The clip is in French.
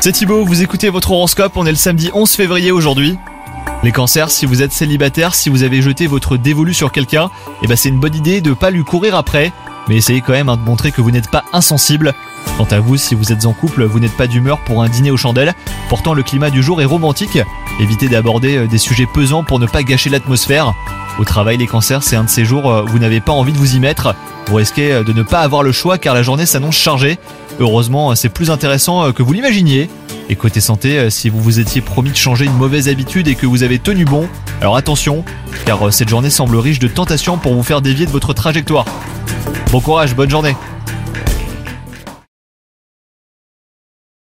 C'est Thibaut, vous écoutez votre horoscope, on est le samedi 11 février aujourd'hui. Les cancers, si vous êtes célibataire, si vous avez jeté votre dévolu sur quelqu'un, eh ben c'est une bonne idée de pas lui courir après, mais essayez quand même hein, de montrer que vous n'êtes pas insensible. Quant à vous, si vous êtes en couple, vous n'êtes pas d'humeur pour un dîner aux chandelles. Pourtant, le climat du jour est romantique. Évitez d'aborder euh, des sujets pesants pour ne pas gâcher l'atmosphère. Au travail, les cancers, c'est un de ces jours où vous n'avez pas envie de vous y mettre. Vous risquez euh, de ne pas avoir le choix car la journée s'annonce chargée. Heureusement, c'est plus intéressant euh, que vous l'imaginiez. Et côté santé, si vous vous étiez promis de changer une mauvaise habitude et que vous avez tenu bon, alors attention, car cette journée semble riche de tentations pour vous faire dévier de votre trajectoire. Bon courage, bonne journée